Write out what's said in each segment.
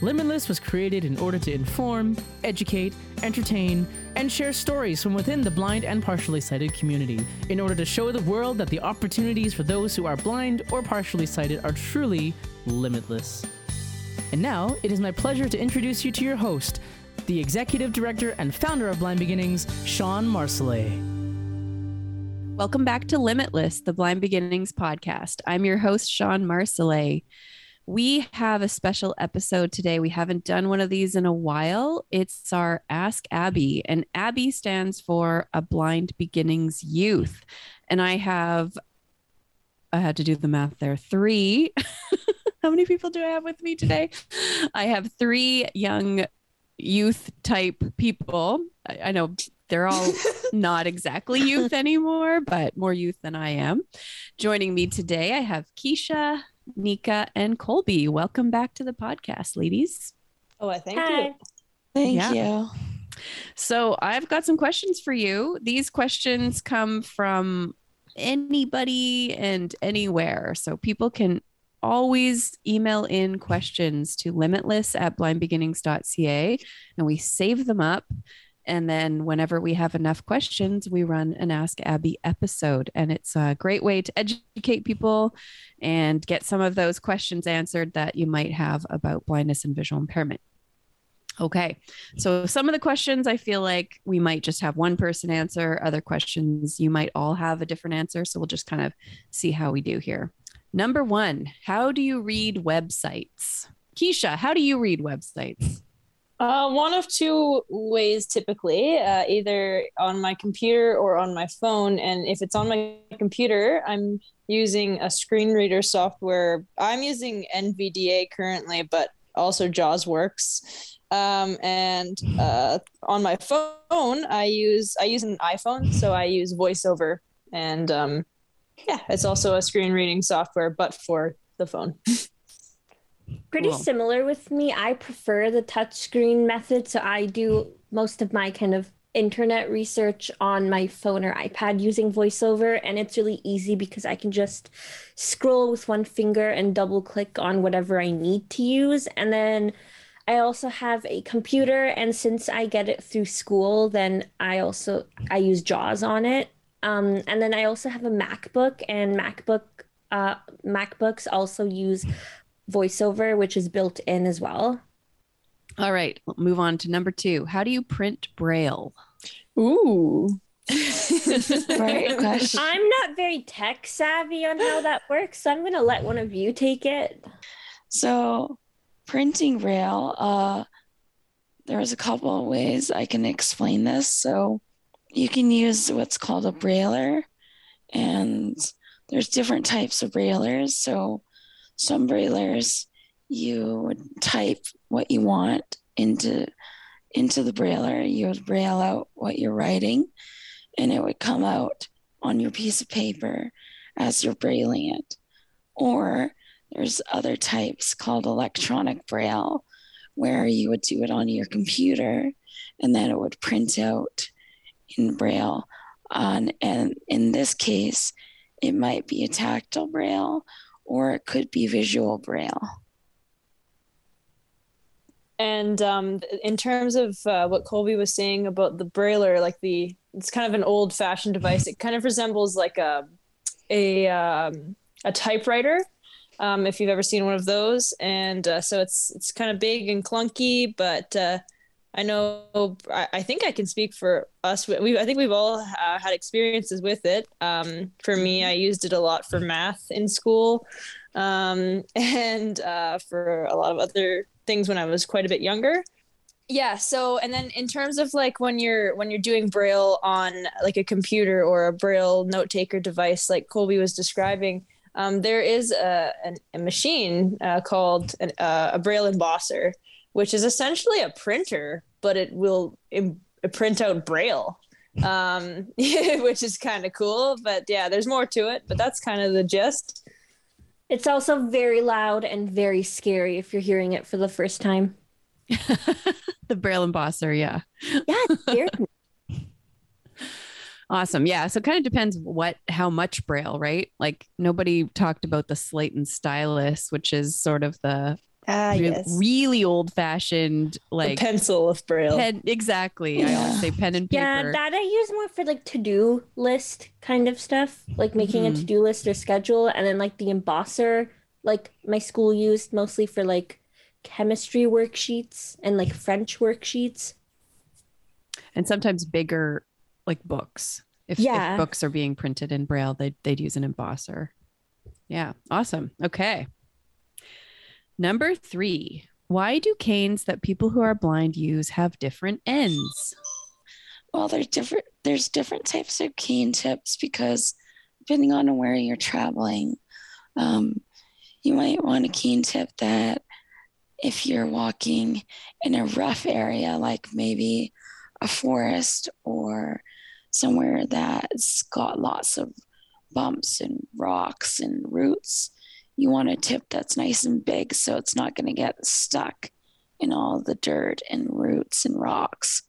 Limitless was created in order to inform, educate, entertain, and share stories from within the blind and partially sighted community in order to show the world that the opportunities for those who are blind or partially sighted are truly limitless. And now, it is my pleasure to introduce you to your host, the executive director and founder of Blind Beginnings, Shawn Marsolais. Welcome back to Limitless, the Blind Beginnings podcast. I'm your host, Shawn Marsolais. We have a special episode today. We haven't done one of these in a while. It's our Ask Abby, and Abby stands for a Blind Beginnings Youth. And I have, I had to do the math there, three. How many people do I have with me today? I have three young youth type people. I, I know they're all not exactly youth anymore, but more youth than I am. Joining me today, I have Keisha, Nika, and Colby. Welcome back to the podcast, ladies. Oh, I thank Hi. you. Thank Yeah. you. So I've got some questions for you. These questions come from anybody and anywhere. So people can always email in questions to limitless at blindbeginnings.ca and we save them up. And then whenever we have enough questions, we run an Ask Abby episode. And it's a great way to educate people and get some of those questions answered that you might have about blindness and visual impairment. Okay. So some of the questions I feel like we might just have one person answer. Other questions you might all have a different answer. So we'll just kind of see how we do here. Number one, how do you read websites? Keisha, how do you read websites? Uh, one of two ways typically, uh, either on my computer or on my phone. And if it's on my computer, I'm using a screen reader software. I'm using NVDA currently, but also JAWS works. Um, and uh, on my phone, I use I use an iPhone, so I use VoiceOver, and um, yeah, it's also a screen reading software, but for the phone. Pretty Cool. similar with me. I prefer the touchscreen method. So I do most of my kind of internet research on my phone or iPad using VoiceOver. And it's really easy because I can just scroll with one finger and double click on whatever I need to use. And then I also have a computer. And since I get it through school, then I also I use JAWS on it. Um, and then I also have a MacBook and MacBook uh, MacBooks also use voiceover, which is built in as well. All right, we'll move on to number two. How do you print Braille? Ooh. Great question. I'm not very tech savvy on how that works, so I'm gonna let one of you take it. So, printing braille, uh, there's a couple of ways I can explain this. So, you can use what's called a brailler, and there's different types of braillers. So, some braillers you would type what you want into into the brailler. You would braille out what you're writing, and it would come out on your piece of paper as you're brailing it. Or there's other types called electronic braille, where you would do it on your computer and then it would print out in braille. On, and in this case, it might be a tactile braille or it could be visual braille. And um, in terms of uh, what Colby was saying about the brailler, like the it's kind of an old fashioned device. It kind of resembles like a a um, a typewriter, um, if you've ever seen one of those. And uh, so it's it's kind of big and clunky, but uh, I know I, think I can speak for us. We I think we've all uh, had experiences with it. Um, for me, I used it a lot for math in school, um, and uh, for a lot of other things when I was quite a bit younger. Yeah, so and then in terms of like when you're when you're doing braille on like a computer or a braille note taker device like Colby was describing, um, there is a, a machine uh, called an, uh, a braille embosser, which is essentially a printer, but it will Im- print out braille, um, which is kind of cool. But yeah, there's more to it, but that's kind of the gist. It's also very loud and very scary if you're hearing it for the first time. the Braille embosser, yeah. Yeah, it scared. Awesome. Yeah. So it kind of depends what, how much Braille, right? Like nobody talked about the slate and stylus, which is sort of the Ah, re- yes. really old fashioned, the like pencil of braille. pen. Exactly. I always say pen and paper. Yeah, that I use more for like to do list kind of stuff, like making a Mhm. to do list or schedule. And then like the embosser, like my school used mostly for like chemistry worksheets and like French worksheets. and sometimes bigger, like books. If, if books are being printed in Braille, they'd, they'd use an embosser. Yeah. Awesome. Okay. Number three. Why do canes that people who are blind use have different ends? Well, there's different there's different types of cane tips because depending on where you're traveling, um, you might want a cane tip that if you're walking in a rough area, like maybe a forest or somewhere that's got lots of bumps and rocks and roots, you want a tip that's nice and big so it's not going to get stuck in all the dirt and roots and rocks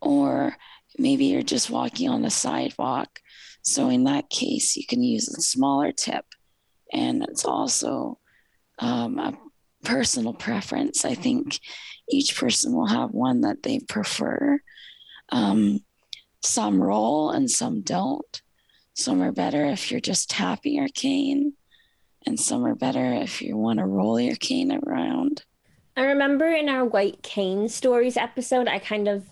or maybe you're just walking on the sidewalk. So in that case, you can use a smaller tip, and it's also um, a personal preference. I think each person will have one that they prefer. Um, some roll and some don't. Some are better if you're just tapping your cane, and some are better if you want to roll your cane around. I remember in our white cane stories episode, I kind of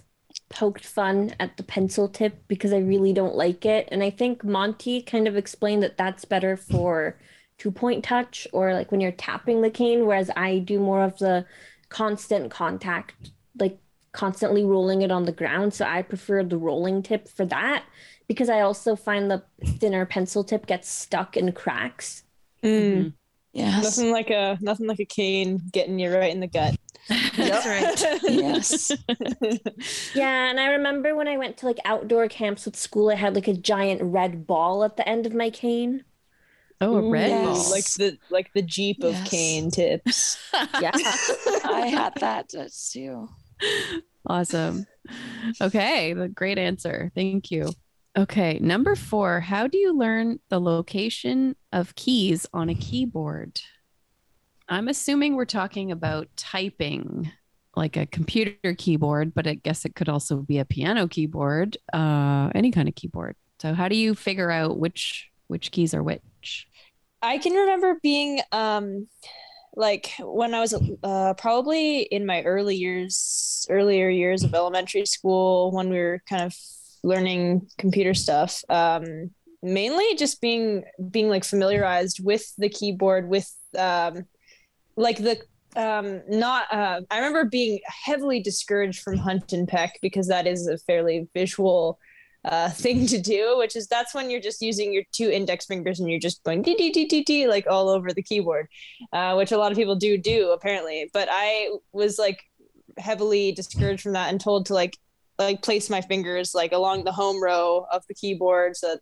poked fun at the pencil tip because I really don't like it. And I think Monty kind of explained that that's better for two point touch or like when you're tapping the cane, whereas I do more of the constant contact, like constantly rolling it on the ground. So I prefer the rolling tip for that because I also find the thinner pencil tip gets stuck in cracks. Mm. Yes. Nothing like a nothing like a cane getting you right in the gut. That's right. yes. Yeah, and I remember when I went to like outdoor camps with school, I had like a giant red ball at the end of my cane. Oh, a red Yes. ball. like the like the jeep of cane tips. Yeah. I had that too. Awesome. Okay, the great answer. Thank you. Okay, number four. How do you learn the location of keys on a keyboard? I'm assuming we're talking about typing, like a computer keyboard, but I guess it could also be a piano keyboard, uh, any kind of keyboard. So, how do you figure out which which keys are which? I can remember being um like when I was uh probably in my early years earlier years of elementary school when we were kind of learning computer stuff um mainly just being being like familiarized with the keyboard with um like the um not uh I remember being heavily discouraged from hunt and peck because that is a fairly visual uh, thing to do, which is that's when you're just using your two index fingers and you're just going dee dee dee dee dee like all over the keyboard, uh, which a lot of people do do apparently. But I was like heavily discouraged from that and told to like like place my fingers like along the home row of the keyboard so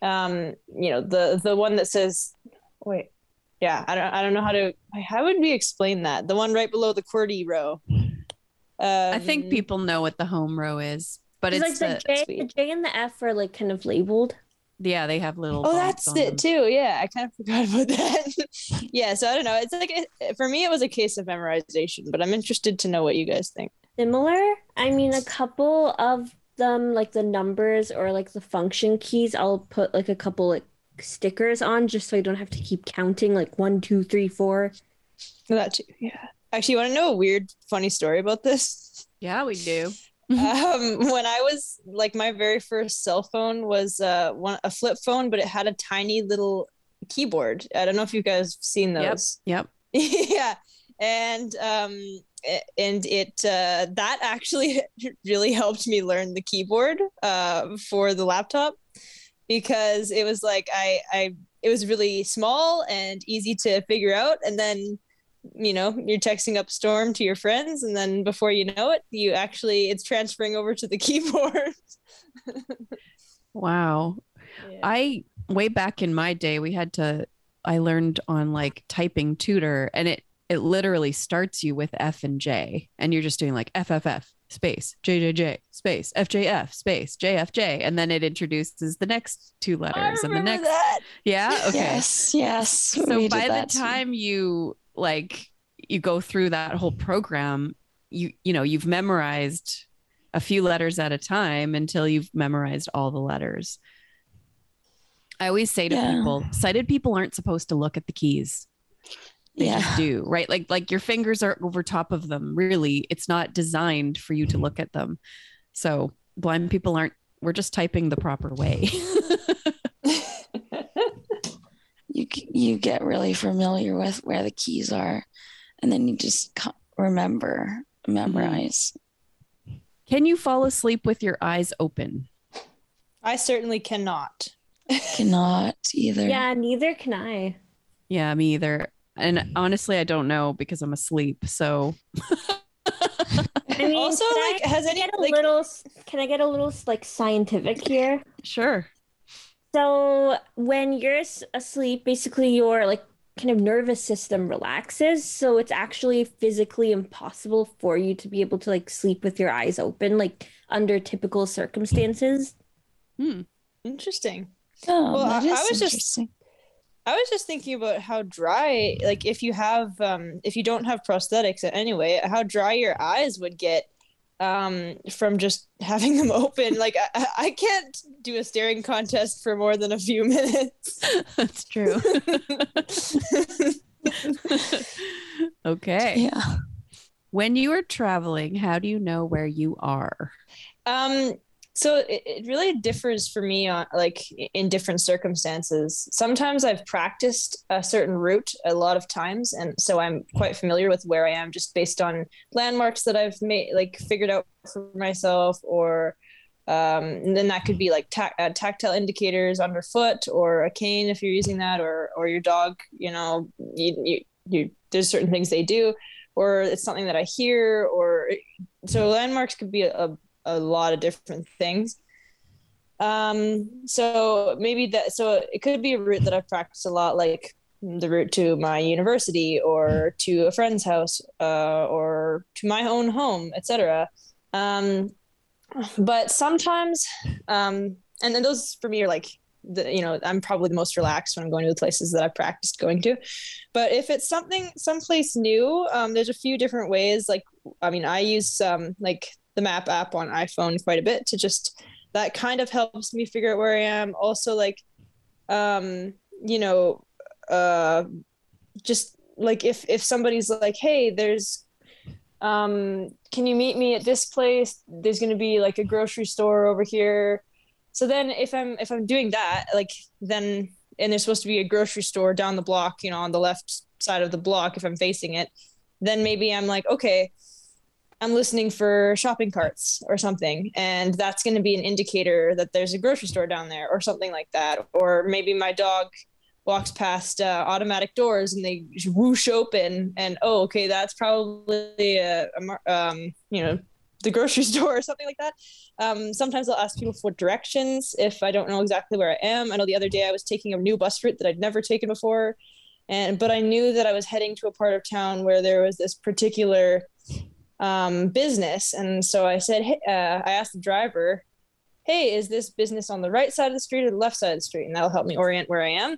that um you know the the one that says wait yeah I don't I don't know how to how would we explain that the one right below the QWERTY row. I think Um, people know what the home row is, but It's it's, like the the, J, the J and the F are like kind of labeled. yeah, they have little. Oh, that's it them. too. Yeah, I kind of forgot about that. yeah, so I don't know. It's like a, for me, it was a case of memorization, but I'm interested to know what you guys think. Similar. I mean, a couple of them, like the numbers or like the function keys, I'll put like a couple like stickers on just so I don't have to keep counting like one, two, three, four. That too. Yeah. Actually, you want to know a weird, funny story about this? Yeah, we do. um, when I was like, my very first cell phone was uh, one a flip phone, but it had a tiny little keyboard. I don't know if you guys have seen those. Yep. yep. yeah and um a- and it uh that actually really helped me learn the keyboard uh for the laptop because it was like i i it was really small and easy to figure out. And then you know you're texting up storm to your friends and then before you know it you actually it's transferring over to the keyboard. Wow. I way back in my day, we had to I learned on like typing tutor and it it literally starts you with F and J and you're just doing like FFF space JJJ space FJF space JFJ and then it introduces the next two letters and the next that. yeah okay Yes, yes. so we by the that too. time you like you go through that whole program you you know you've memorized a few letters at a time until you've memorized all the letters i always say to Yeah. people sighted people aren't supposed to look at the keys they yeah, just do right like like your fingers are over top of them really it's not designed for you to look at them so blind people aren't we're just typing the proper way you you get really familiar with where the keys are, and then you just remember, memorize. Mm-hmm. can you fall asleep with your eyes open I certainly cannot. Cannot either. Yeah, neither can I. Yeah, me either. And honestly, I don't know because I'm asleep. So I mean, Also, can like, I has any get a like little? Can I get a little like scientific here? sure. So when you're asleep, basically your like kind of nervous system relaxes, so it's actually physically impossible for you to be able to like sleep with your eyes open, like under typical circumstances. Hmm. interesting. Oh, Well, that I- I is was just- interesting. I was just thinking about how dry, like if you have, um, if you don't have prosthetics anyway, how dry your eyes would get um, from just having them open. Like I, I can't do a staring contest for more than a few minutes. That's true. okay. Yeah. When you are traveling, how do you know where you are? Um, so it, it really differs for me on like in different circumstances. Sometimes I've practiced a certain route a lot of times, and so I'm quite familiar with where I am just based on landmarks that I've made like figured out for myself, or um, then that could be like tac- uh, tactile indicators underfoot, or a cane if you're using that, or or your dog. You know, you, you, you there's certain things they do, or it's something that I hear, or so landmarks could be a, a lot of different things. Um, so maybe that, so it could be a route that I've practiced a lot, like the route to my university or to a friend's house, uh, or to my own home, etc. Um, but sometimes, um, and then those for me are like, the, you know, I'm probably the most relaxed when I'm going to the places that I've practiced going to. But if it's something, someplace new, um, there's a few different ways. Like, I mean, I use um, like the map app on iPhone quite a bit to just that kind of helps me figure out where I am. Also, like, um, you know, uh, just like if if somebody's like, hey, there's, um, can you meet me at this place? There's going to be like a grocery store over here. So then, if I'm if I'm doing that, like then and there's supposed to be a grocery store down the block, you know, on the left side of the block if I'm facing it, then maybe I'm like, okay, I'm listening for shopping carts or something. And that's going to be an indicator that there's a grocery store down there or something like that. Or maybe my dog walks past uh, automatic doors and they whoosh open and, oh, okay, that's probably a, a um, you know, the grocery store or something like that. Um, sometimes I'll ask people for directions if I don't know exactly where I am. I know the other day I was taking a new bus route that I'd never taken before. And, but I knew that I was heading to a part of town where there was this particular um, business. And so I said, hey, uh, I asked the driver, hey, is this business on the right side of the street or the left side of the street? And that'll help me orient where I am.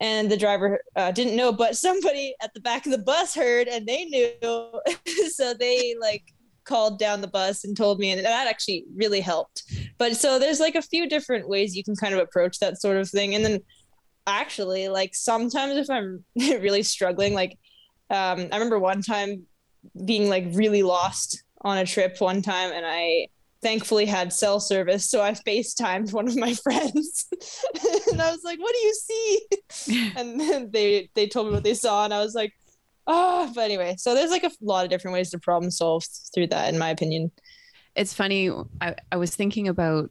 And the driver uh, didn't know, but somebody at the back of the bus heard and they knew. so they like called down the bus and told me, and that actually really helped. But so there's like a few different ways you can kind of approach that sort of thing. And then actually, like sometimes if I'm really struggling, like um, I remember one time being like really lost on a trip one time and I thankfully had cell service. So I FaceTimed one of my friends and I was like, what do you see? and then they, they told me what they saw and I was like, oh, but anyway, so there's like a lot of different ways to problem solve through that, in my opinion. It's funny. I, I was thinking about,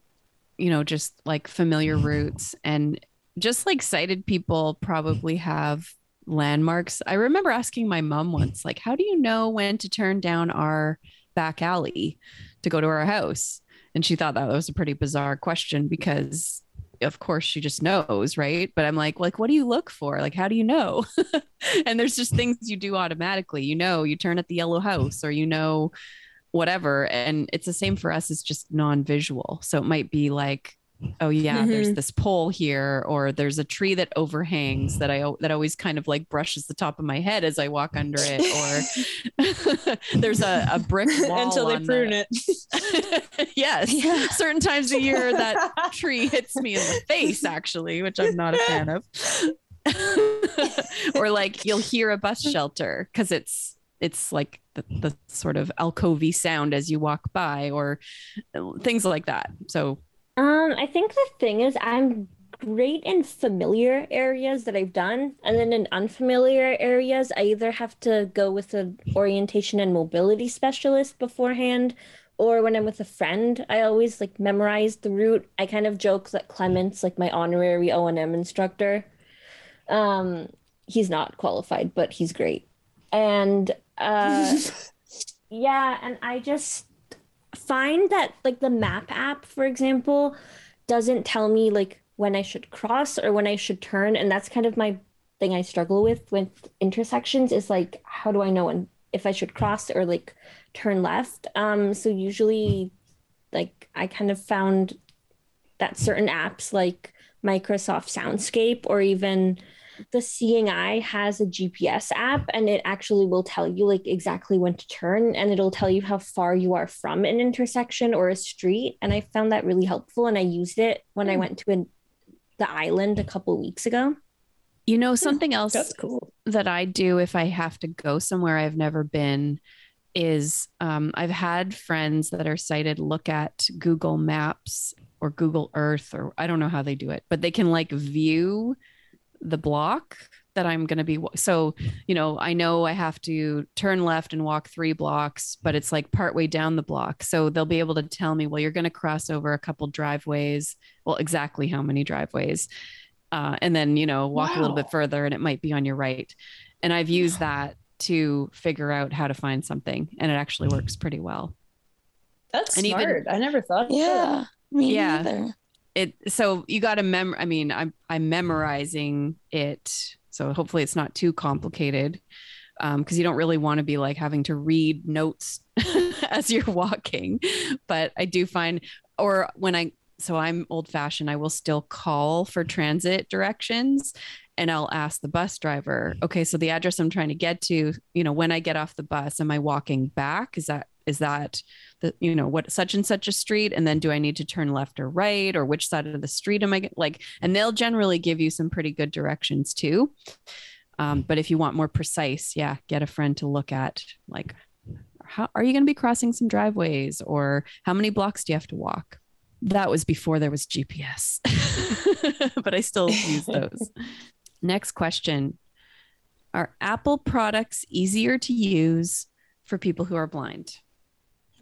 you know, just like familiar routes and just like sighted people probably have landmarks. I remember asking my mom once, like, how do you know when to turn down our back alley to go to our house? And she thought that was a pretty bizarre question because of course she just knows, right? But I'm like, like, what do you look for? Like, how do you know? and there's just things you do automatically. You know, you turn at the yellow house or you know whatever. And it's the same for us, it's just non-visual. So it might be like, oh yeah mm-hmm. there's this pole here or there's a tree that overhangs that i that always kind of like brushes the top of my head as i walk under it or there's a, a brick wall until they prune the... it yes yeah. certain times a year that tree hits me in the face actually which i'm not a fan of or like you'll hear a bus shelter because it's it's like the, the sort of alcovey sound as you walk by or things like that so um, I think the thing is I'm great in familiar areas that I've done, and then in unfamiliar areas, I either have to go with an orientation and mobility specialist beforehand, or when I'm with a friend, I always like memorize the route. I kind of joke that Clement's like my honorary O and M instructor. Um, he's not qualified, but he's great, and uh, yeah, and I just find that like the map app, for example, doesn't tell me like when I should cross or when I should turn. And that's kind of my thing I struggle with with intersections is like, how do I know when if I should cross or like turn left? Um, so usually like I kind of found that certain apps like Microsoft Soundscape or even the Seeing Eye has a GPS app and it actually will tell you like exactly when to turn and it'll tell you how far you are from an intersection or a street. And I found that really helpful and I used it when I hmm. went to an, the island a couple weeks ago. You know, something else That's cool. that I do if I have to go somewhere I've never been is um, I've had friends that are sighted look at Google Maps or Google Earth, or I don't know how they do it, but they can like view the block that I'm going to be. So, you know, I know I have to turn left and walk three blocks, but it's like partway down the block. So they'll be able to tell me, well, you're going to cross over a couple driveways. Well, exactly how many driveways. Uh, and then, you know, walk wow. a little bit further and it might be on your right. And I've used that to figure out how to find something. And it actually works pretty well. That's and smart. Even, I never thought. Yeah. Me yeah. Either it so you got to mem i mean i'm i'm memorizing it so hopefully it's not too complicated um because you don't really want to be like having to read notes as you're walking but i do find or when i so i'm old fashioned i will still call for transit directions and I'll ask the bus driver, okay, so the address I'm trying to get to, you know, when I get off the bus, am I walking back? Is that is that the you know what such and such a street and then do i need to turn left or right or which side of the street am i like and they'll generally give you some pretty good directions too. Um, but if you want more precise yeah get a friend to look at like how are you going to be crossing some driveways or how many blocks do you have to walk? That was before there was gps but i still use those. Next question. Are apple products easier to use for people who are blind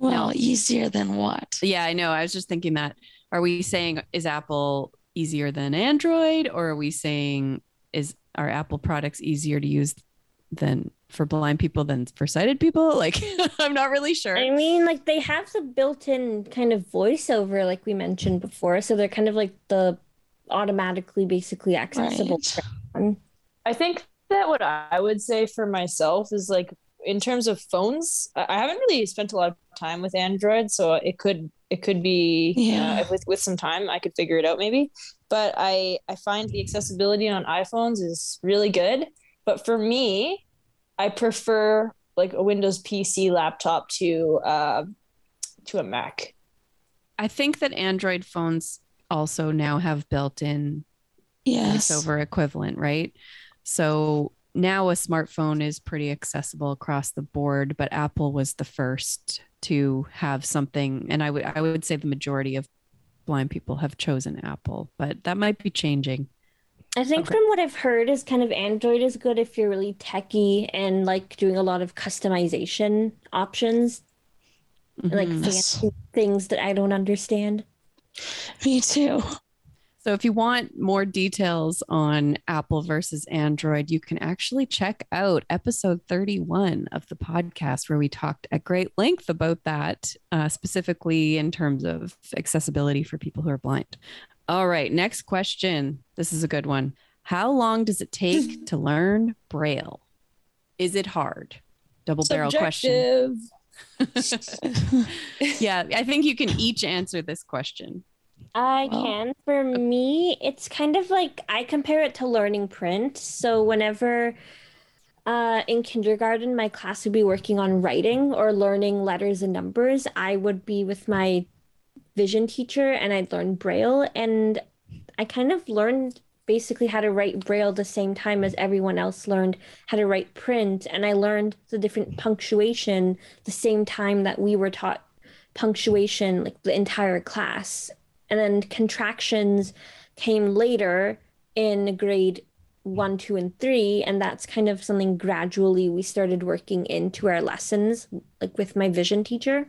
well, no. easier than what? Yeah, I know. I was just thinking that. Are we saying is Apple easier than Android, or are we saying is are Apple products easier to use than for blind people than for sighted people? Like, I'm not really sure. I mean, like they have the built-in kind of voiceover, like we mentioned before, so they're kind of like the automatically, basically accessible. Right. I think that what I would say for myself is like in terms of phones, I haven't really spent a lot of time with Android, so it could it could be yeah. Uh, with with some time I could figure it out maybe. But I I find the accessibility on iPhones is really good. But for me, I prefer like a Windows PC laptop to uh, to a Mac. I think that Android phones also now have built-in yes. voiceover equivalent, right? So now a smartphone is pretty accessible across the board, but Apple was the first to have something and I would I would say the majority of blind people have chosen Apple, but that might be changing. I think okay. from what I've heard is kind of Android is good if you're really techy and like doing a lot of customization options. Mm-hmm. Like fancy things that I don't understand. Me too. So, if you want more details on Apple versus Android, you can actually check out episode 31 of the podcast, where we talked at great length about that, uh, specifically in terms of accessibility for people who are blind. All right, next question. This is a good one. How long does it take to learn Braille? Is it hard? Double barrel question. Yeah, I think you can each answer this question. I can. For me, it's kind of like I compare it to learning print. So whenever uh, in kindergarten, my class would be working on writing or learning letters and numbers, I would be with my vision teacher and I'd learn Braille. And I kind of learned basically how to write Braille the same time as everyone else learned how to write print. And I learned the different punctuation the same time that we were taught punctuation, like the entire class and then contractions came later in grade one, two, and three. And that's kind of something gradually we started working into our lessons, like with my vision teacher.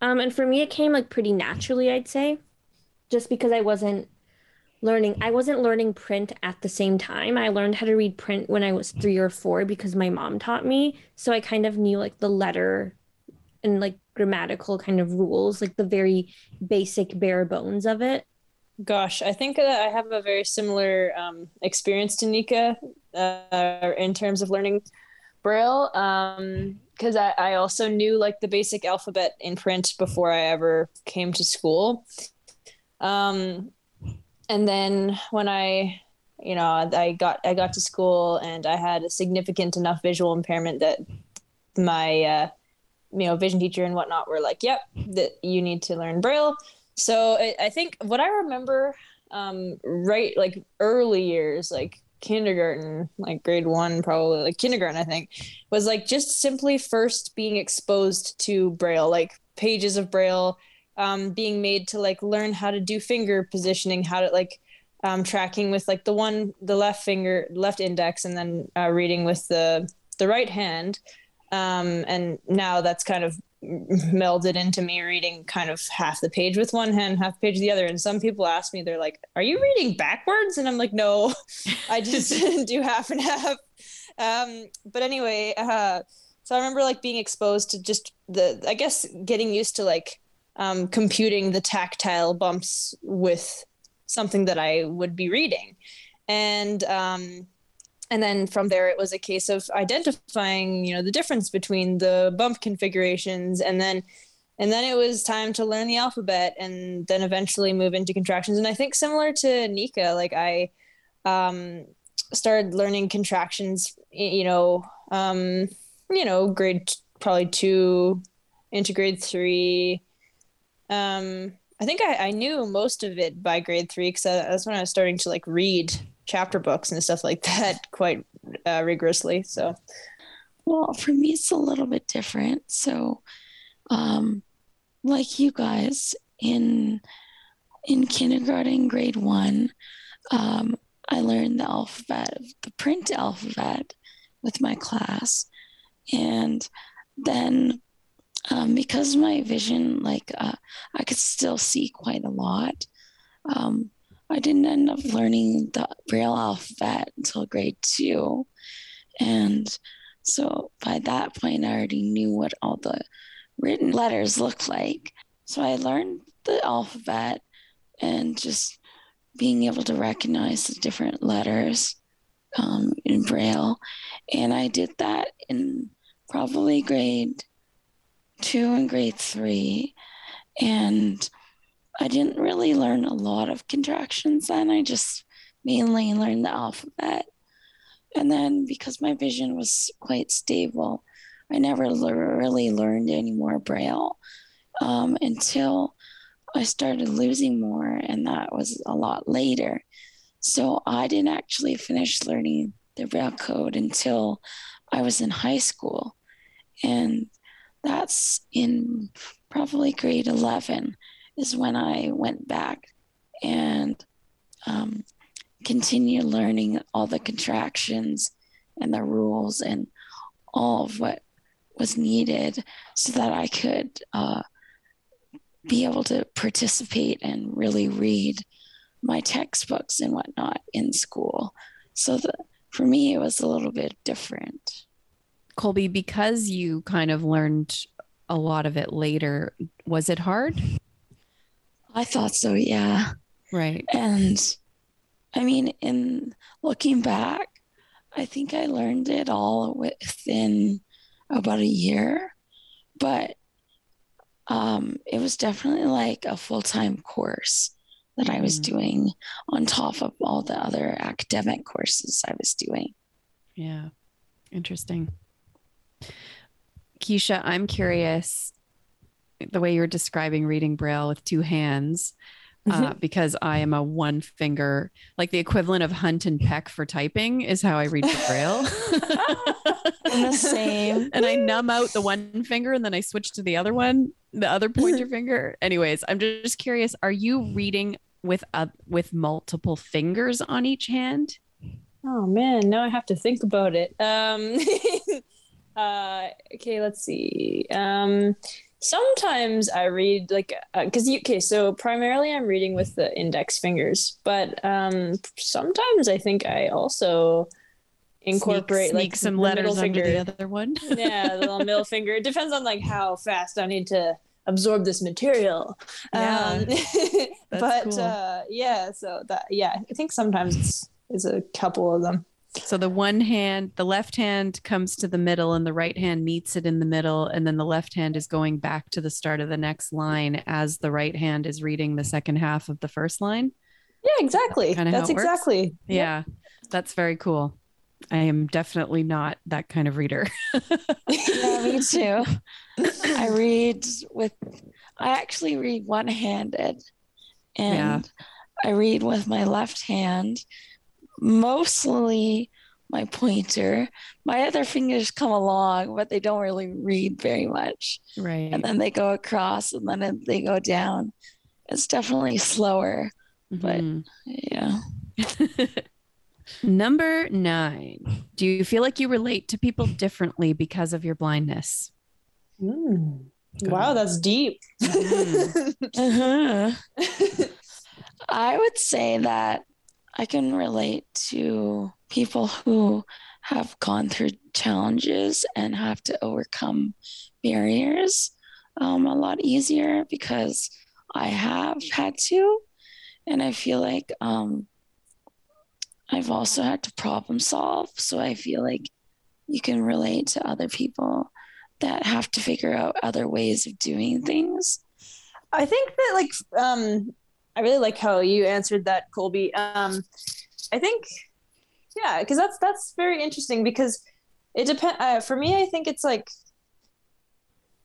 Um, and for me, it came like pretty naturally, I'd say, just because I wasn't learning, I wasn't learning print at the same time. I learned how to read print when I was three or four because my mom taught me. So I kind of knew like the letter and like grammatical kind of rules, like the very basic bare bones of it. Gosh, I think that I have a very similar um, experience to Nika uh, in terms of learning Braille. Because I, I also knew like the basic alphabet in print before I ever came to school. Um, and then when I, you know, I got I got to school and I had a significant enough visual impairment that my uh, you know vision teacher and whatnot were like, "Yep, that you need to learn Braille." So I, I think what I remember, um, right, like early years, like kindergarten, like grade one, probably like kindergarten, I think, was like just simply first being exposed to Braille, like pages of Braille, um, being made to like learn how to do finger positioning, how to like um, tracking with like the one, the left finger, left index, and then uh, reading with the the right hand. Um, and now that's kind of melded into me reading kind of half the page with one hand, half the page the other. And some people ask me, they're like, "Are you reading backwards?" And I'm like, "No, I just do half and half." Um, but anyway, uh, so I remember like being exposed to just the, I guess, getting used to like um, computing the tactile bumps with something that I would be reading, and um, and then from there it was a case of identifying you know the difference between the bump configurations. And then and then it was time to learn the alphabet and then eventually move into contractions. And i think similar to nika like i um, started learning contractions you know um, you know grade t- probably two into grade three. Um, i think I, I knew most of it by grade three because that's when i was starting to like read chapter books and stuff like that quite uh, rigorously. So Well, for me, it's a little bit different. So, um, like you guys in in kindergarten, grade one, um, I learned the alphabet, the print alphabet, with my class, and then um, because my vision, like uh, I could still see quite a lot. Um, I didn't end up learning the Braille alphabet until grade two, and so by that point, I already knew what all the written letters looked like. So I learned the alphabet and just being able to recognize the different letters um, in Braille. And I did that in probably grade two and grade three. And I didn't really learn a lot of contractions then. I just mainly learned the alphabet. And then because my vision was quite stable, I never really learned any more Braille um, until I started losing more, and that was a lot later. So I didn't actually finish learning the Braille code until I was in high school. And that's in probably grade 11 is when I went back and um, continue learning all the contractions and the rules and all of what was needed so that I could uh, be able to participate and really read my textbooks and whatnot in school. So the, for me, it was a little bit different. Colby, because you kind of learned a lot of it later, was it hard? I thought so, yeah. Right. And I mean, in looking back, I think I learned it all within about a year, but um, it was definitely like a full time course that I was Mm. doing on top of all the other academic courses I was doing. Yeah. Interesting. Keisha, I'm curious the way you're describing reading Braille with two hands, uh, because I am a one finger, like the equivalent of hunt and peck for typing is how I read Braille. The same. and I numb out the one finger and then I switch to the other one, the other pointer finger. Anyways, I'm just curious, are you reading with a, with multiple fingers on each hand? Oh man, now I have to think about it. Um, uh, okay, let's see. Um, sometimes I read like because you okay, so primarily I'm reading with the index fingers, but um, sometimes I think I also incorporate sneak, like sneak some letters under finger. the other one. yeah, the little middle finger. It depends on like how fast I need to absorb this material. Yeah, Um, but cool. uh, yeah, so that yeah, I think sometimes it's, it's a couple of them. So the one hand, the left hand comes to the middle and the right hand meets it in the middle. And then the left hand is going back to the start of the next line as the right hand is reading the second half of the first line. Yeah, exactly. Kinda That's exactly. Yeah, that's very cool. I am definitely not that kind of reader. Yeah, me too. I read with, I actually read one handed and I read with my left hand, mostly my pointer. My other fingers come along, but they don't really read very much. right. And then they go across and then they go down. It's definitely slower. but- Mhm. Yeah. Number nine. Do you feel like you relate to people differently because of your blindness? Mm. Wow, that's deep. Mhm. Uh-huh. I would say that I can relate to people who have gone through challenges and have to overcome barriers um, a lot easier because I have had to. And I feel like um, I've also had to problem solve. So I feel like you can relate to other people that have to figure out other ways of doing things. I think that like um I really like how you answered that, Colby. Um I think yeah, because that's that's very interesting because it depend uh, for me I think it's like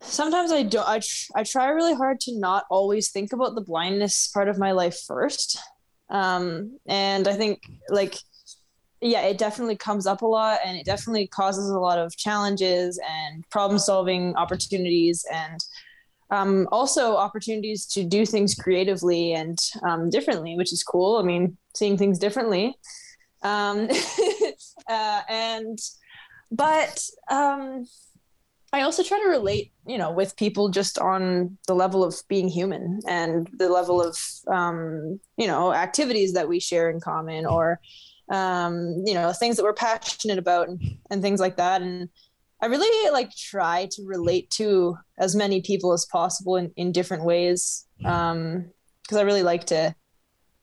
sometimes I don't I, tr- I try really hard to not always think about the blindness part of my life first. Um and I think like yeah, it definitely comes up a lot and it definitely causes a lot of challenges and problem solving opportunities and um, also opportunities to do things creatively and um, differently, which is cool. I mean, seeing things differently. Um, uh, and, but um, I also try to relate, you know, with people just on the level of being human and the level of, um, you know, activities that we share in common or, um, you know, things that we're passionate about and, and things like that. And, I really like try to relate to as many people as possible in, in different ways. Um, cause I really like to,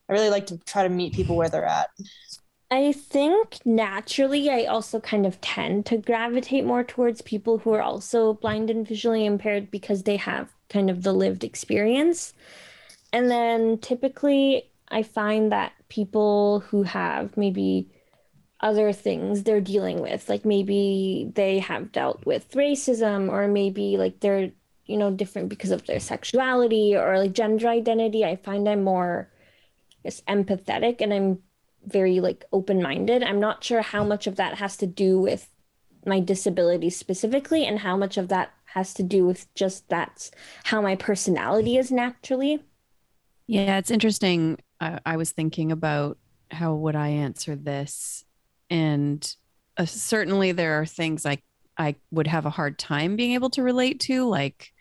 I really like to try to meet people where they're at. I think naturally, I also kind of tend to gravitate more towards people who are also blind and visually impaired because they have kind of the lived experience. And then typically, I find that people who have maybe other things they're dealing with, like maybe they have dealt with racism, or maybe like they're, you know, different because of their sexuality or like gender identity, I find I'm more, guess, empathetic and I'm very like open-minded. I'm not sure how much of that has to do with my disability specifically and how much of that has to do with just that's how my personality is naturally. Yeah, it's interesting. I, I was thinking about how would I answer this, and uh, certainly there are things I I would have a hard time being able to relate to, like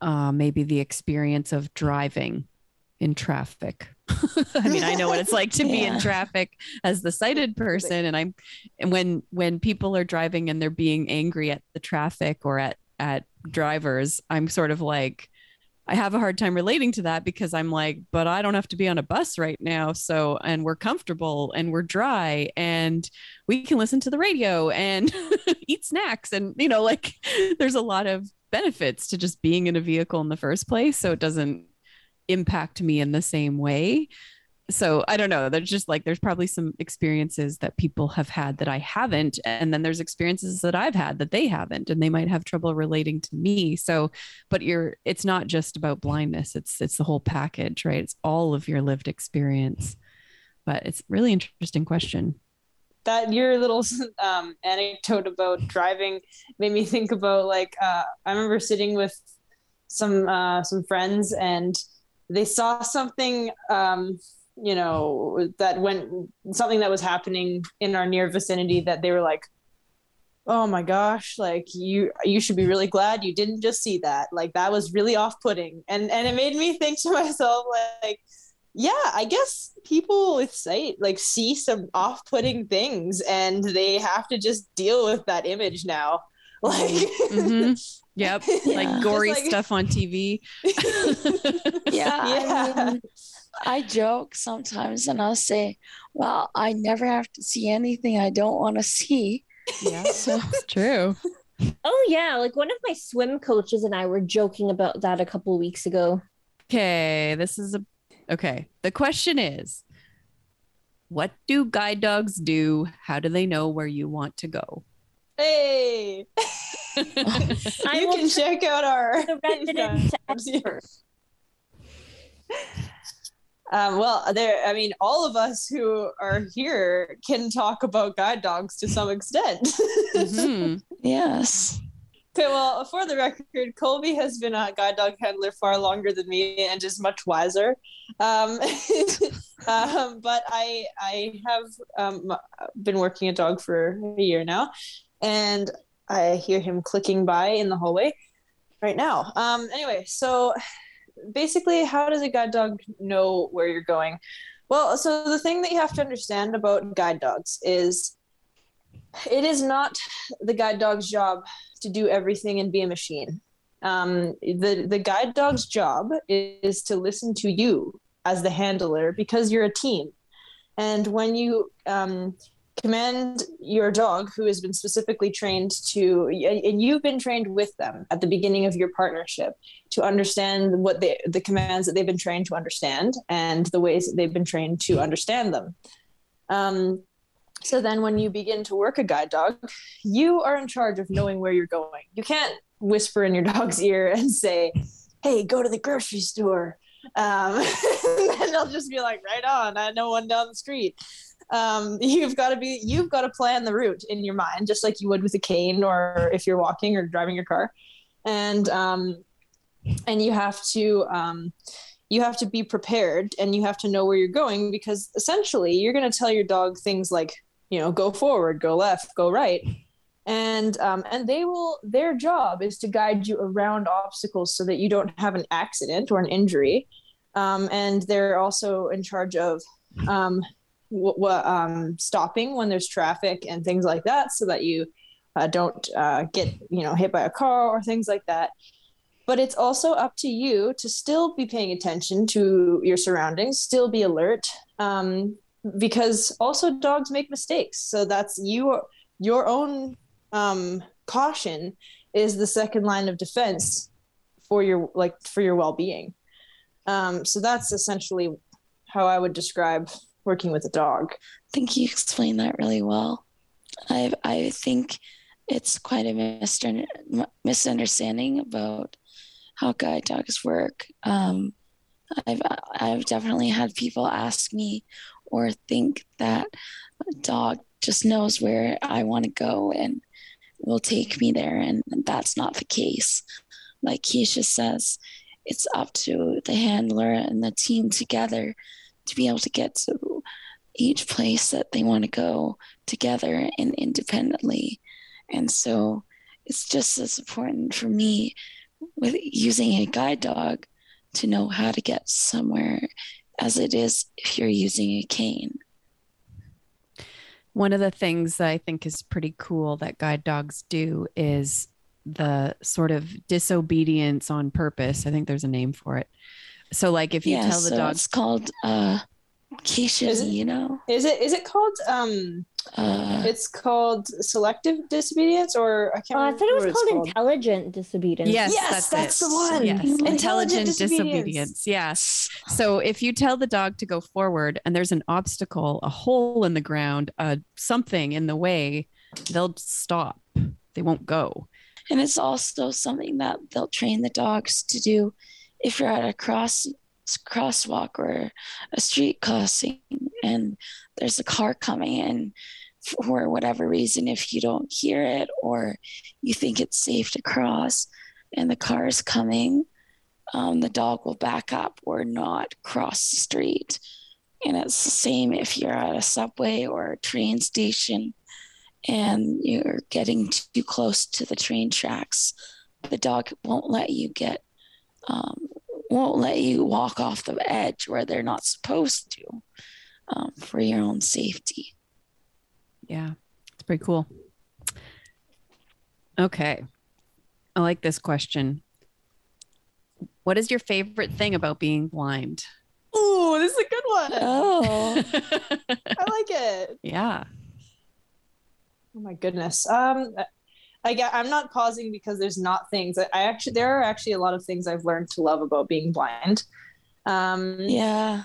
uh, maybe the experience of driving in traffic. I mean, I know what it's like to be in traffic as the sighted person, and I'm and when when people are driving and they're being angry at the traffic or at at drivers, I'm sort of like I have a hard time relating to that because I'm like, but I don't have to be on a bus right now. So, and we're comfortable and we're dry and we can listen to the radio and eat snacks. And, you know, like there's a lot of benefits to just being in a vehicle in the first place. So it doesn't impact me in the same way so I don't know. There's just like there's probably some experiences that people have had that I haven't, and then there's experiences that I've had that they haven't, and they might have trouble relating to me. So, but you're it's not just about blindness; it's it's the whole package, right? It's all of your lived experience. But it's really interesting question. That your little um, anecdote about driving made me think about like uh, I remember sitting with some uh, some friends and they saw something um, you know that when something that was happening in our near vicinity that they were like oh my gosh like you you should be really glad you didn't just see that like that was really off-putting and and it made me think to myself like yeah i guess people with sight like see some off-putting things and they have to just deal with that image now like mm-hmm. yep yeah. like gory like... stuff on tv yeah, yeah. I mean, I joke sometimes and I'll say, well, I never have to see anything I don't want to see. Yeah, so it's true. Oh yeah, like one of my swim coaches and I were joking about that a couple weeks ago. Okay, this is a okay. The question is, what do guide dogs do? How do they know where you want to go? Hey, you can check out our the resident expert. Um, well, there. I mean, all of us who are here can talk about guide dogs to some extent. mm-hmm. Yes. Okay, well, for the record, Colby has been a guide dog handler far longer than me and is much wiser. Um, um, but I I have um, been working a dog for a year now, and I hear him clicking by in the hallway right now. Um, anyway, so basically, how does a guide dog know where you're going? Well, so the thing that you have to understand about guide dogs is it is not the guide dog's job to do everything and be a machine. Um, the the guide dog's job is to listen to you as the handler because you're a team, and when you um, command your dog who has been specifically trained to and you've been trained with them at the beginning of your partnership to understand what they the commands that they've been trained to understand and the ways that they've been trained to understand them. Um, so then when you begin to work a guide dog you are in charge of knowing where you're going. You can't whisper in your dog's ear and say hey go to the grocery store. Um, and they'll just be like right on. I know one down the street um, you've got to be you've got to plan the route in your mind just like you would with a cane or if you're walking or driving your car. And um, and you have to um, you have to be prepared and you have to know where you're going because essentially you're going to tell your dog things like you know go forward go left go right. And um, and they will their job is to guide you around obstacles so that you don't have an accident or an injury. Um, and they're also in charge of um, w- w- um, stopping when there's traffic and things like that, so that you uh, don't uh, get you know hit by a car or things like that. But it's also up to you to still be paying attention to your surroundings, still be alert, um, because also dogs make mistakes. So that's you your own um, caution is the second line of defense for your like for your well-being. Um, so that's essentially how I would describe working with a dog. I think you explained that really well. I I think it's quite a misunderstanding about how guide dogs work. Um, I've I've definitely had people ask me or think that a dog just knows where I want to go and will take me there, and that's not the case. Like Keisha says, it's up to the handler and the team together to be able to get to each place that they want to go together and independently. And so it's just as important for me with using a guide dog to know how to get somewhere as it is if you're using a cane. One of the things that I think is pretty cool that guide dogs do is the sort of disobedience on purpose. I think there's a name for it. So like if you yeah, tell the so dog it's called uh Keisha, Is it- you know. Is it is it called um Uh it's called selective disobedience or I can't Oh, I remember thought it was what it's called intelligent disobedience. Yes, Yes, that's, that's the one. Yes. Intelligent Intelligent disobedience. disobedience. Yes. So if you tell the dog to go forward and there's an obstacle, a hole in the ground, uh, something in the way, they'll stop. They won't go. and it's also something that they'll train the dogs to do if you're at a cross crosswalk or a street crossing and there's a car coming in for whatever reason if you don't hear it or you think it's safe to cross and the car is coming um, the dog will back up or not cross the street. And it's the same if you're at a subway or a train station and you're getting too close to the train tracks, the dog won't let you get, um, won't let you walk off the edge where they're not supposed to um, for your own safety. Yeah. It's pretty cool. Okay. I like this question. What is your favorite thing about being blind? Ooh, this is a good one. Oh, I like it. yeah. Oh my goodness. Um, I get, I'm not pausing because there's not things. I, I actually there are actually a lot of things I've learned to love about being blind. Um, yeah.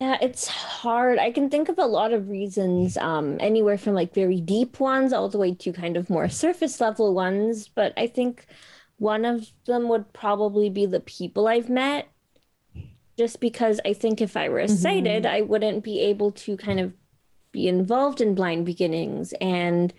Yeah, it's hard. I can think of a lot of reasons, um, anywhere from like very deep ones all the way to kind of more surface level ones. But I think one of them would probably be the people I've met. Just because I think if I were sighted, I wouldn't be able to kind of be involved in blind beginnings. And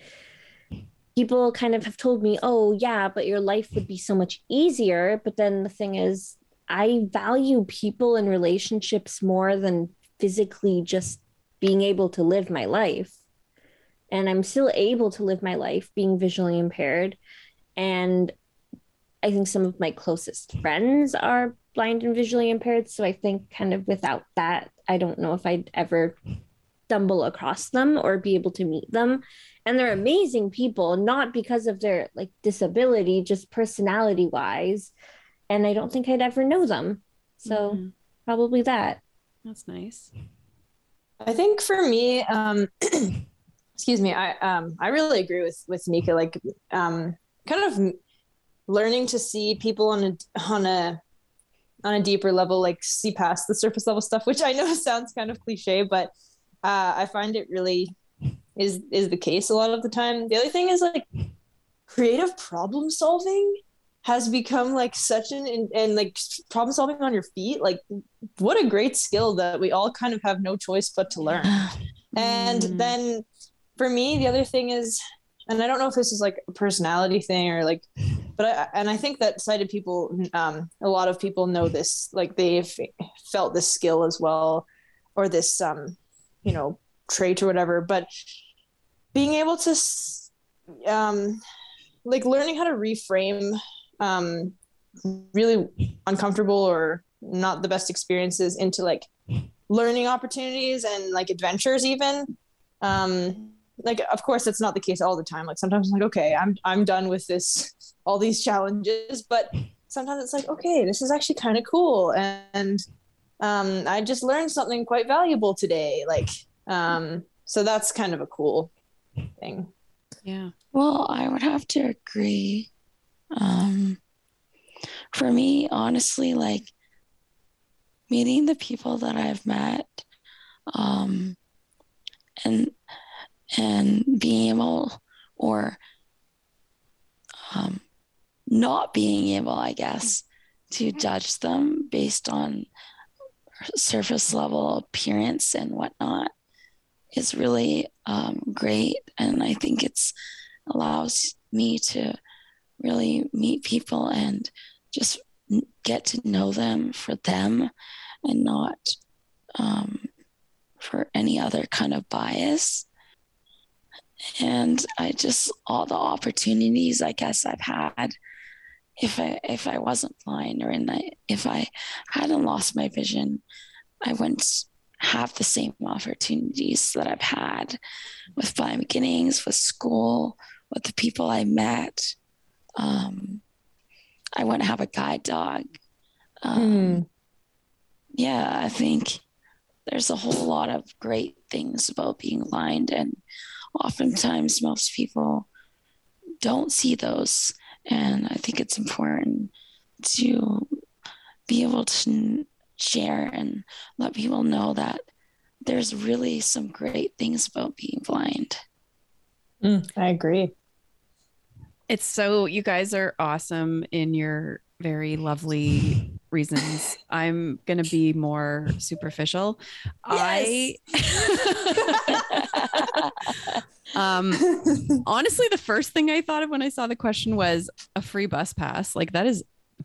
people kind of have told me, oh, yeah, but your life would be so much easier. But then the thing is, I value people and relationships more than physically just being able to live my life. And I'm still able to live my life being visually impaired. And I think some of my closest friends are blind and visually impaired. So I think, kind of without that, I don't know if I'd ever stumble across them or be able to meet them. And they're amazing people, not because of their like disability, just personality wise and I don't think I'd ever know them. So Mhm. probably that. That's nice. I think for me, um, excuse me, I um, I really agree with with nika Like, um, kind of learning to see people on a on a on a deeper level, like see past the surface level stuff, which I know sounds kind of cliche, but uh, I find it really is is the case a lot of the time. The other thing is like creative problem solving has become like such an and, and like problem solving on your feet like what a great skill that we all kind of have no choice but to learn and Mm. then for me the other thing is and i don't know if this is like a personality thing or like but i and i think that sighted people um a lot of people know this like they've felt this skill as well or this um you know trait or whatever but being able to um like learning how to reframe um really uncomfortable or not the best experiences into like learning opportunities and like adventures even. Um like of course that's not the case all the time. Like sometimes I'm like okay i'm i'm done with this all these challenges but sometimes it's like okay this is actually kind of cool. And um i just learned something quite valuable today like um so that's kind of a cool thing Yeah. Well, I would have to agree. Um, for me, honestly, like meeting the people that I've met, um, and and being able or um, not being able, I guess, to judge them based on surface level appearance and whatnot is really um, great, and I think it's allows me to really meet people and just get to know them for them and not um, for any other kind of bias. And I just all the opportunities I guess I've had if I if I wasn't blind or in the, if I hadn't lost my vision, I wouldn't have the same opportunities that I've had with blind beginnings, with school, with the people I met. um, I want to have a guide dog. Um, Hmm. Yeah, I think there's a whole lot of great things about being blind, and oftentimes most people don't see those. And I think it's important to be able to share and let people know that there's really some great things about being blind. Mm, I agree. It's so you guys are awesome in your very lovely reasons. I'm gonna be more superficial. I um honestly the first thing I thought of when I saw the question was a free bus pass. Like that is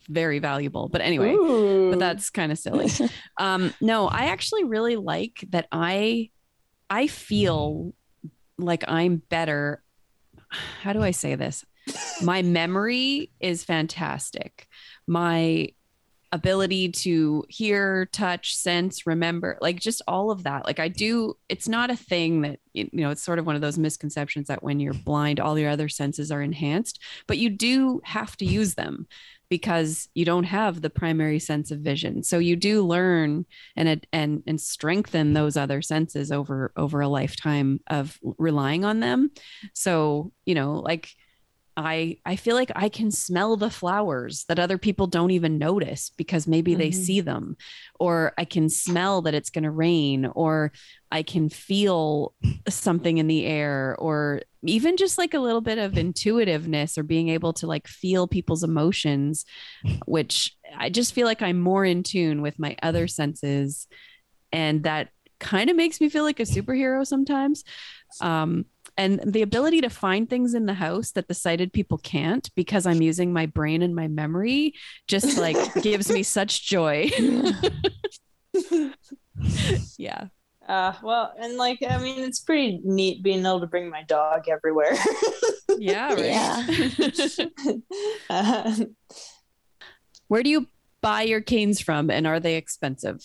very valuable. But anyway, Ooh. but that's kind of silly. Um, no, I actually really like that I I feel like I'm better. How do I say this? My memory is fantastic. My ability to hear, touch, sense, remember, like just all of that. Like I do, it's not a thing that, you know, it's sort of one of those misconceptions that when you're blind, all your other senses are enhanced, but you do have to use them because you don't have the primary sense of vision. So you do learn and and and strengthen those other senses over over a lifetime of relying on them. So, you know, like I I feel like I can smell the flowers that other people don't even notice because maybe they Mhm. see them or I can smell that it's going to rain or I can feel something in the air or even just like a little bit of intuitiveness or being able to like feel people's emotions which I just feel like I'm more in tune with my other senses and that kind of makes me feel like a superhero sometimes um and the ability to find things in the house that the sighted people can't because I'm using my brain and my memory just like gives me such joy. yeah. Uh, well, and like, I mean, it's pretty neat being able to bring my dog everywhere. Yeah. Right. Uh, Where do you buy your canes from and are they expensive?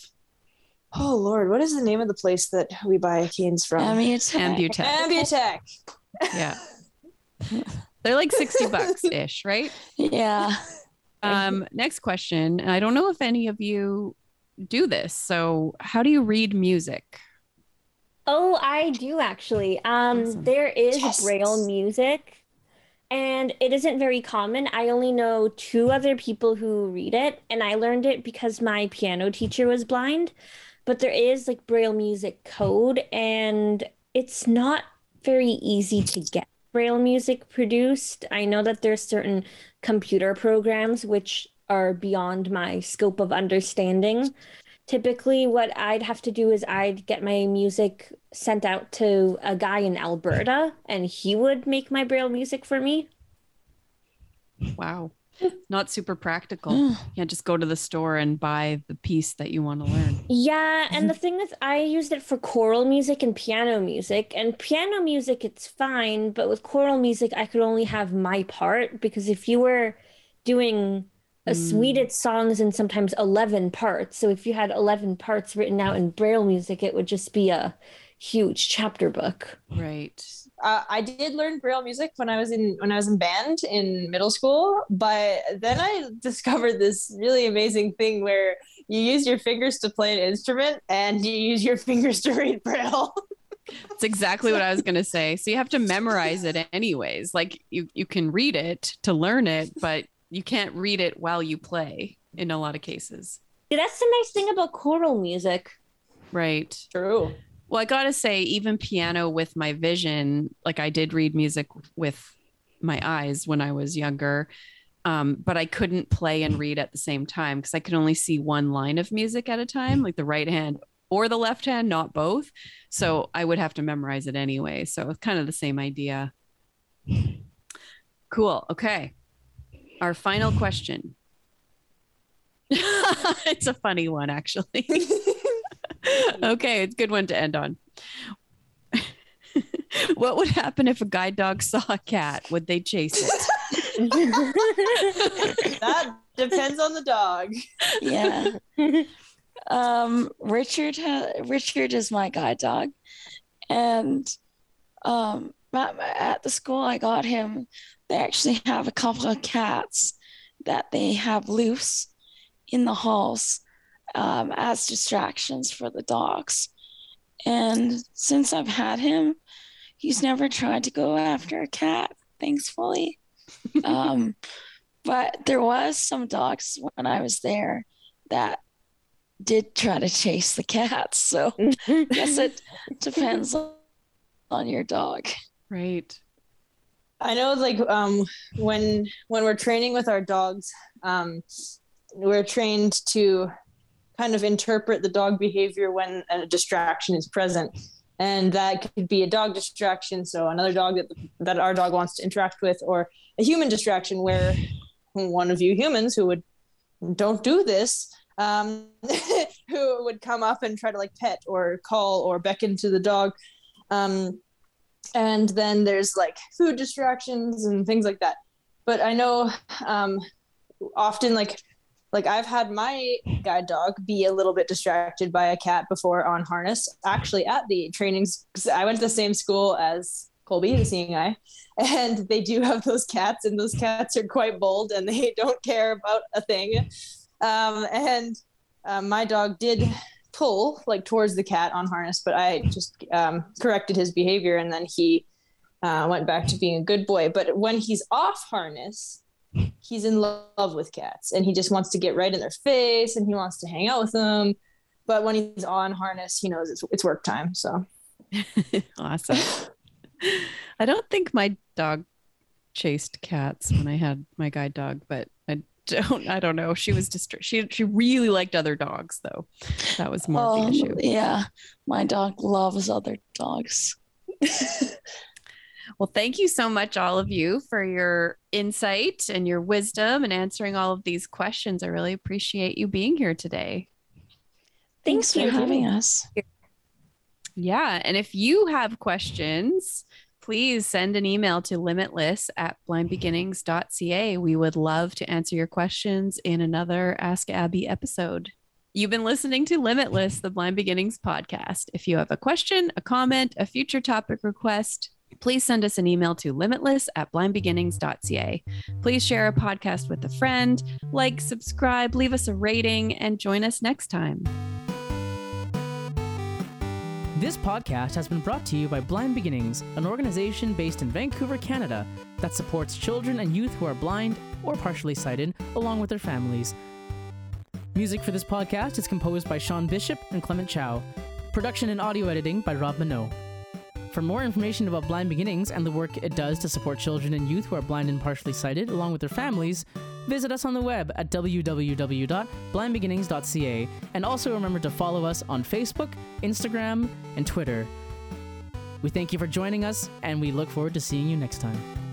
Oh Lord, what is the name of the place that we buy canes from? I mean, it's Ambutech. Ambutech. Yeah. They're like 60 bucks ish, right? yeah. Um, next question. And I don't know if any of you do this. So, how do you read music? Oh, I do actually. Um, Awesome. there is Yes. braille music, and it isn't very common. I only know two other people who read it, and I learned it because my piano teacher was blind. But there is like braille music code, and it's not very easy to get braille music produced. I know that there's certain computer programs which are beyond my scope of understanding typically what I'd have to do is I'd get my music sent out to a guy in Alberta and he would make my braille music for me. Wow. Not super practical. Mm. yeah, just go to the store and buy the piece that you want to learn. Yeah, and the thing is I used it for choral music and piano music. And piano music it's fine, but with choral music I could only have my part because if you were doing a suite mm. of songs and sometimes 11 parts, so if you had 11 parts written out in braille music it would just be a huge chapter book. Right. Uh, I did learn braille music when I was in when I was in band in middle school, but then I discovered this really amazing thing where you use your fingers to play an instrument and you use your fingers to read braille. That's exactly what I was going to say. So you have to memorize it anyways. Like you you can read it to learn it, but you can't read it while you play in a lot of cases. Yeah, That's the nice thing about choral music. Right. True. Well, I got to say even piano with my vision, like I did read music with my eyes when I was younger. Um, but I couldn't play and read at the same time because I could only see one line of music at a time, like the right hand or the left hand, not both. So I would have to memorize it anyway. So it's kind of the same idea. Cool. Okay. Our final question. it's a funny one, actually. okay, it's a good one to end on. what would happen if a guide dog saw a cat? Would they chase it? that depends on the dog. Yeah. um, Richard, ha- Richard is my guide dog, and um, but at the school I got him, they actually have a couple of cats that they have loose in the halls um, as distractions for the dogs. And since I've had him, he's never tried to go after a cat, thankfully. um, but there was some dogs when I was there that did try to chase the cats. So I guess it depends on your dog. Right. I know like um when when we're training with our dogs, um we're trained to kind of interpret the dog behavior when a distraction is present. And that could be a dog distraction, so another dog that that our dog wants to interact with, or a human distraction where one of you humans who would don't do this um, who would come up and try to like pet or call or beckon to the dog um, and then there's like food distractions and things like that but i know um, often like like i've had my guide dog be a little bit distracted by a cat before on harness actually at the trainings i went to the same school as colby the seeing eye and they do have those cats and those cats are quite bold and they don't care about a thing um, and uh, my dog did pull like towards the cat on harness, but I just um, corrected his behavior and then he uh, went back to being a good boy. But when he's off harness, he's in love with cats and he just wants to get right in their face and he wants to hang out with them. But when he's on harness, he knows it's, it's work time. So awesome. I don't think my dog chased cats when I had my guide dog, but I don't I don't know. She was just she she really liked other dogs though. That was more Oh, the issue. yeah. My dog loves other dogs. Well, thank you so much, all of you, for your insight and your wisdom and answering all of these questions. I really appreciate you being here today. Thanks, for having us. Yeah. And if you have questions, please send an email to limitless at blindbeginnings.ca. We would love to answer your questions in another Ask Abby episode. You've been listening to Limitless, the Blind Beginnings podcast. If you have a question, a comment, a future topic request, please send us an email to limitless at blindbeginnings.ca. Please share a podcast with a friend, like, subscribe, leave us a rating, and join us next time. This podcast has been brought to you by Blind Beginnings, an organization based in Vancouver, Canada, that supports children and youth who are blind or partially sighted, along with their families. Music for this podcast is composed by Sean Bishop and Clement Chow. Production and audio editing by Rob Minot. For more information about Blind Beginnings and the work it does to support children and youth who are blind and partially sighted, along with their families, visit us on the web at www.blindbeginnings.ca and also remember to follow us on Facebook, Instagram, and Twitter. We thank you for joining us, and we look forward to seeing you next time.